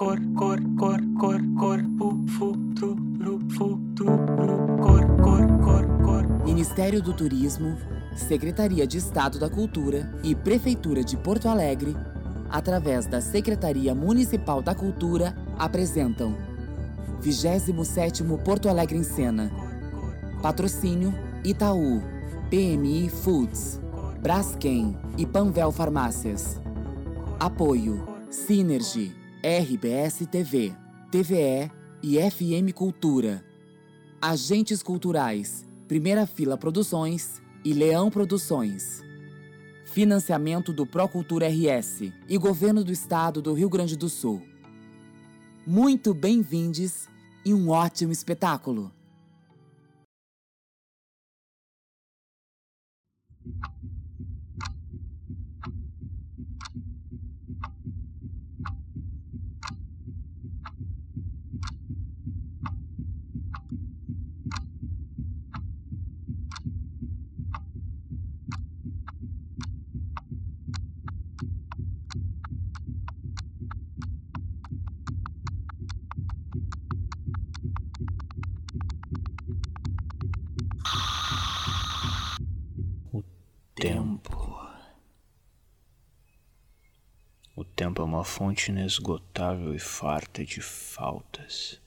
cor, cor, cor, cor, corpo, futuro, futuro, cor, cor, cor, cor. Ministério do Turismo, Secretaria de Estado da Cultura e Prefeitura de Porto Alegre, através da Secretaria Municipal da Cultura, apresentam 27º Porto Alegre em Cena. Patrocínio Itaú, PMI Foods, Braskem e Panvel Farmácias. Apoio Synergy, RBS TV, TVE e FM Cultura. Agentes Culturais, Primeira Fila Produções e Leão Produções. Financiamento do Procultura RS e Governo do Estado do Rio Grande do Sul. Muito bem-vindos e um ótimo espetáculo! tempo. É uma fonte inesgotável e farta de faltas.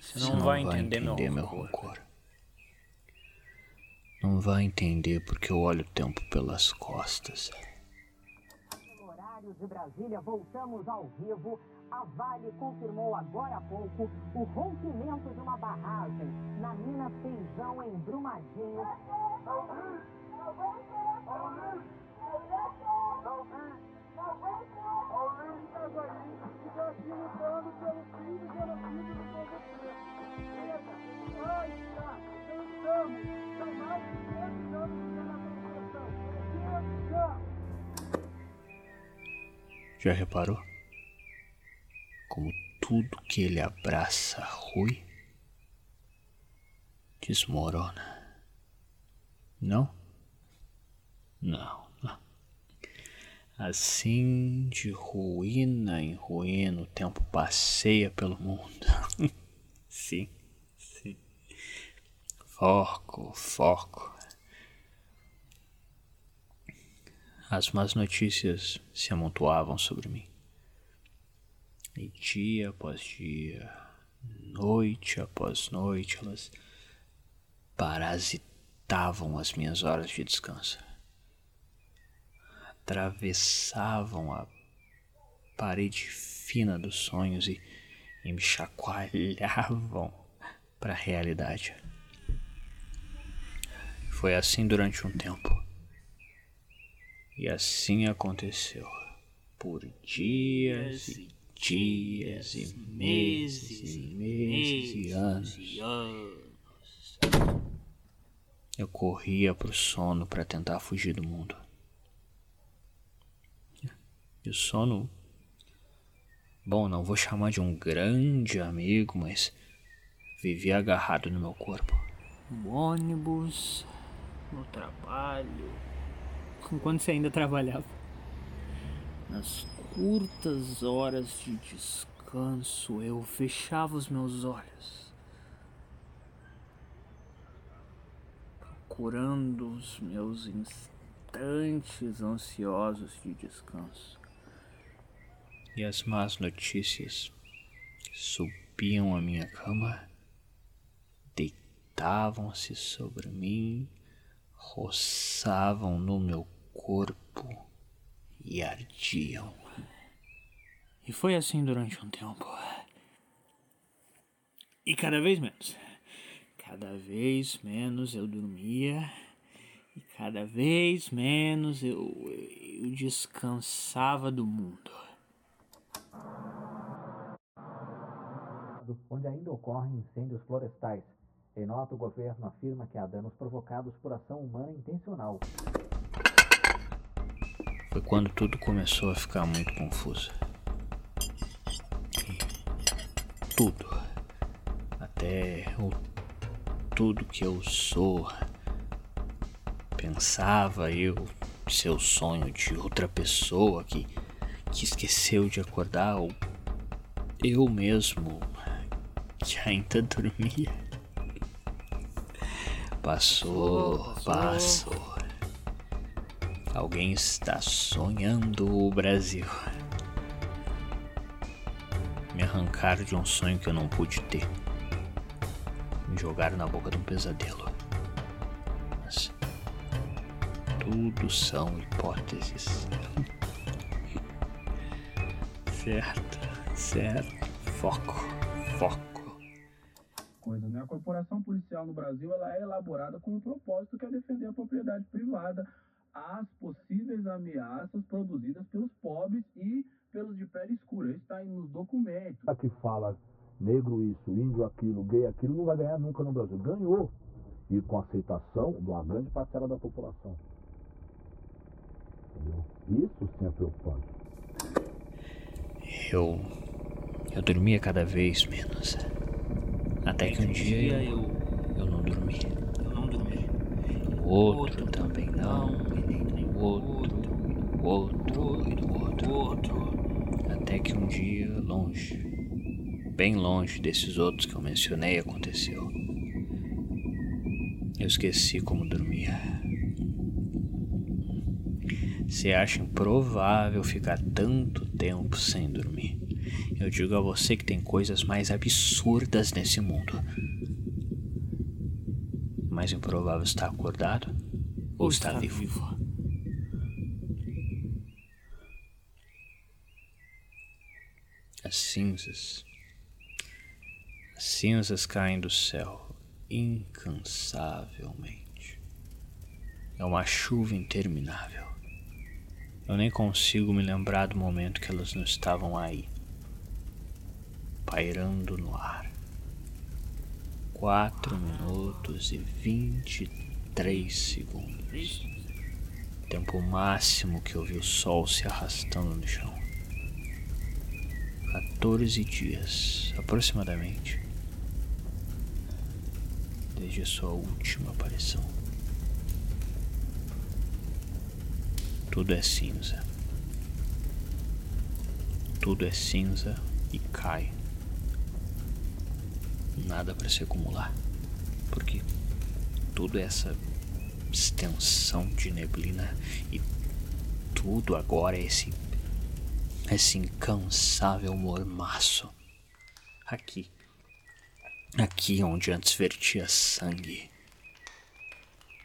Você não, vai entender, entender meu, rancor. Não vai entender porque eu olho o tempo pelas costas. Horário de Brasília, voltamos ao vivo a Vale confirmou agora há pouco o rompimento de uma barragem na mina Feijão, em Brumadinho. Já reparou? como tudo que ele abraça rui, desmorona. Não? Não. Assim, de ruína em ruína, o tempo passeia pelo mundo. sim, sim. Foco, foco. As más notícias se amontoavam sobre mim. E dia após dia, noite após noite, elas parasitavam as minhas horas de descanso. Atravessavam a parede fina dos sonhos e, e me chacoalhavam para a realidade. Foi assim durante um tempo. E assim aconteceu por dias e dias e meses e meses e anos. Eu corria pro sono para tentar fugir do mundo. E o sono. Bom, não vou chamar de um grande amigo, mas vivia agarrado no meu corpo. No ônibus, no trabalho. Quando você ainda trabalhava. Nas curtas horas de descanso, eu fechava os meus olhos, procurando os meus instantes ansiosos de descanso. E as más notícias subiam à minha cama, deitavam-se sobre mim, roçavam no meu corpo e ardiam. E foi assim durante um tempo. E cada vez menos. Cada vez menos eu dormia. E cada vez menos eu, eu descansava do mundo. Onde ainda ocorrem incêndios florestais. Em nota, o governo afirma que há danos provocados por ação humana intencional. Foi quando tudo começou a ficar muito confuso. tudo. Até o tudo que eu sou. Pensava eu seu sonho de outra pessoa que, que esqueceu de acordar, ou eu mesmo ainda dormia. Passou, passou. Alguém está sonhando o Brasil. Me arrancaram de um sonho que eu não pude ter. Me jogaram na boca de um pesadelo. Mas tudo são hipóteses. certo, certo. Foco, foco. Né? A corporação policial no Brasil ela é elaborada com um propósito que é defender a propriedade privada, às possíveis ameaças produzidas pelos pobres e pelos de pele escura. Isso está aí nos documentos. A que fala negro isso, índio aquilo, gay aquilo, não vai ganhar nunca no Brasil. Ganhou. E com aceitação de uma grande parcela da população. Entendeu? Isso sim é preocupante. Eu. Eu dormia cada vez menos. Até que um dia eu. Eu não dormi. Eu não dormi. O outro também não. E nem o outro. O outro e do outro. Outro. Até que um dia, longe, bem longe desses outros que eu mencionei, aconteceu. Eu esqueci como dormia. Você acha improvável ficar tanto tempo sem dormir? Eu digo a você que tem coisas mais absurdas nesse mundo. Mais improvável estar acordado ou estar vivo? As cinzas. As cinzas caem do céu incansavelmente. É uma chuva interminável. Eu nem consigo me lembrar do momento que elas não estavam aí, pairando no ar. Quatro minutos e vinte e três segundos. Tempo máximo que eu vi o sol se arrastando no chão. 14 dias, aproximadamente, desde a sua última aparição. Tudo é cinza. Tudo é cinza e cai. Nada para se acumular, porque tudo é essa extensão de neblina e tudo agora é esse esse incansável mormaço. Aqui. Aqui onde antes vertia sangue.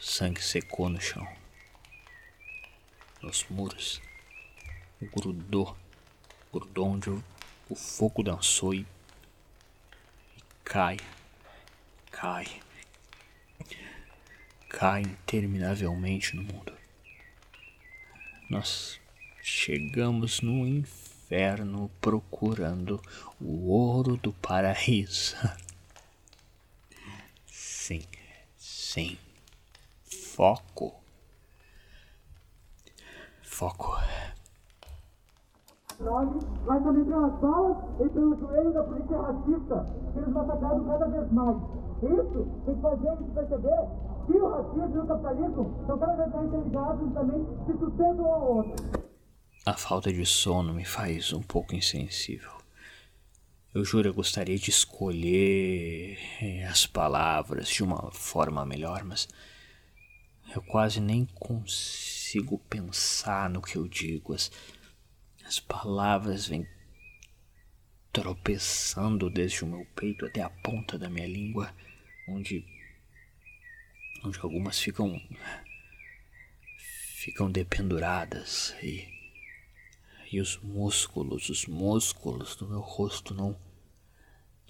Sangue secou no chão. Nos muros. Grudou. Grudou onde o, fogo dançou e cai. Cai. Cai interminavelmente no mundo. Nós chegamos no inferno procurando o ouro do paraíso. Sim, sim. Foco. Foco. Mas também pelas balas e pelo joelho da polícia racista, que eles massacraram cada vez mais. Isso tem que fazer a gente perceber que o racismo e o capitalismo são cada vez mais interligados e também se sustentam um ao outro. A falta de sono me faz um pouco insensível. Eu juro, eu gostaria de escolher eh, as palavras de uma forma melhor, mas eu quase nem consigo pensar no que eu digo. As, as palavras vêm tropeçando desde o meu peito até a ponta da minha língua, onde, onde algumas ficam ficam dependuradas e e os músculos, os músculos do meu rosto não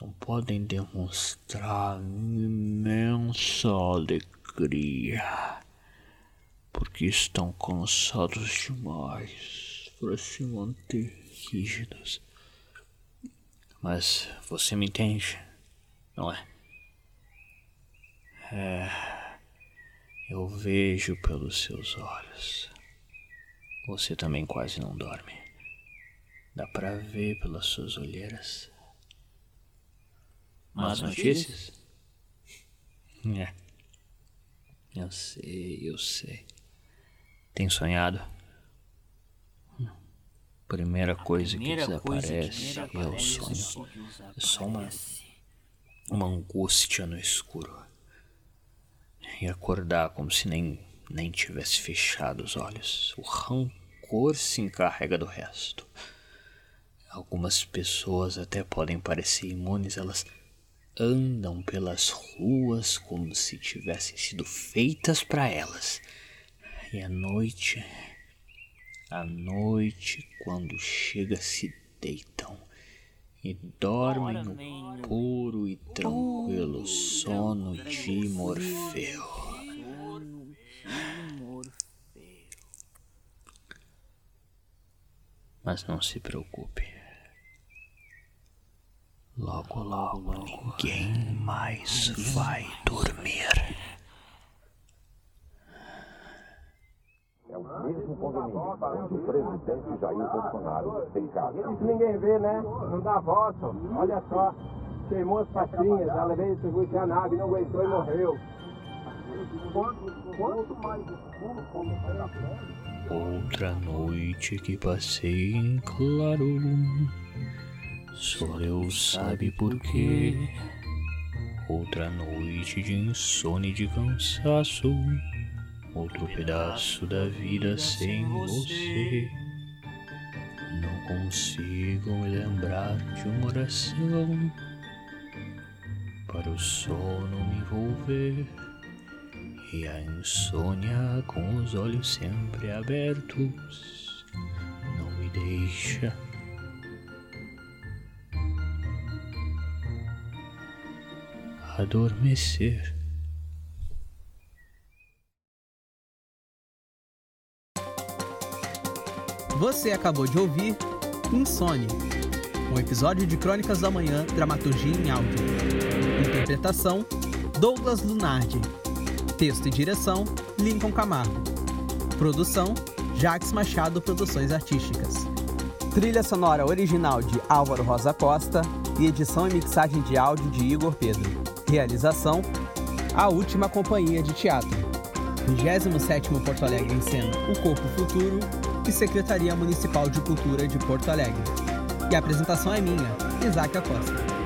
não podem demonstrar imensa alegria, porque estão cansados demais para se manter rígidos. Mas você me entende, não é? É. Eu vejo pelos seus olhos. Você também quase não dorme. Dá pra ver pelas suas olheiras. Más notícias? É. Eu sei, eu sei. Tem sonhado? Primeira coisa Primeira que coisa que desaparece é o desaparece sonho. É só uma, uma angústia no escuro. E acordar como se nem, nem tivesse fechado os olhos. O rancor se encarrega do resto. Algumas pessoas até podem parecer imunes, elas andam pelas ruas como se tivessem sido feitas para elas. E à noite, à noite, quando chega, se deitam e dormem no puro e tranquilo sono de Morfeu. Mas não se preocupe. Logo, logo, ninguém mais vai dormir. É o mesmo condomínio onde o presidente Jair Bolsonaro tem casa. Isso ninguém vê, né? Não dá voto. Olha só. Queimou as patrinhas, ela veio distribuir a nave, não aguentou e morreu. Quanto, quanto mais escuro como vai a pele, Outra noite que passei em claro. Só Deus sabe por quê. Outra noite de insônia e de cansaço. Outro pedaço da vida sem você. Não consigo me lembrar de uma oração para o sono me envolver. E a insônia com os olhos sempre abertos não me deixa. Adormecer. Você acabou de ouvir Insônia, um episódio de Crônicas da Manhã, dramaturgia em áudio. Interpretação: Douglas Lunardi. Texto e direção: Lincoln Camargo. Produção: Jax Machado Produções Artísticas. Trilha sonora original de Álvaro Rosa Costa e edição e mixagem de áudio de Igor Pedro. Realização: A Última Companhia de Teatro. 27º Porto Alegre em Cena, O Corpo Futuro Secretaria Municipal de Cultura de Porto Alegre. E a apresentação é minha, Isaac Acosta.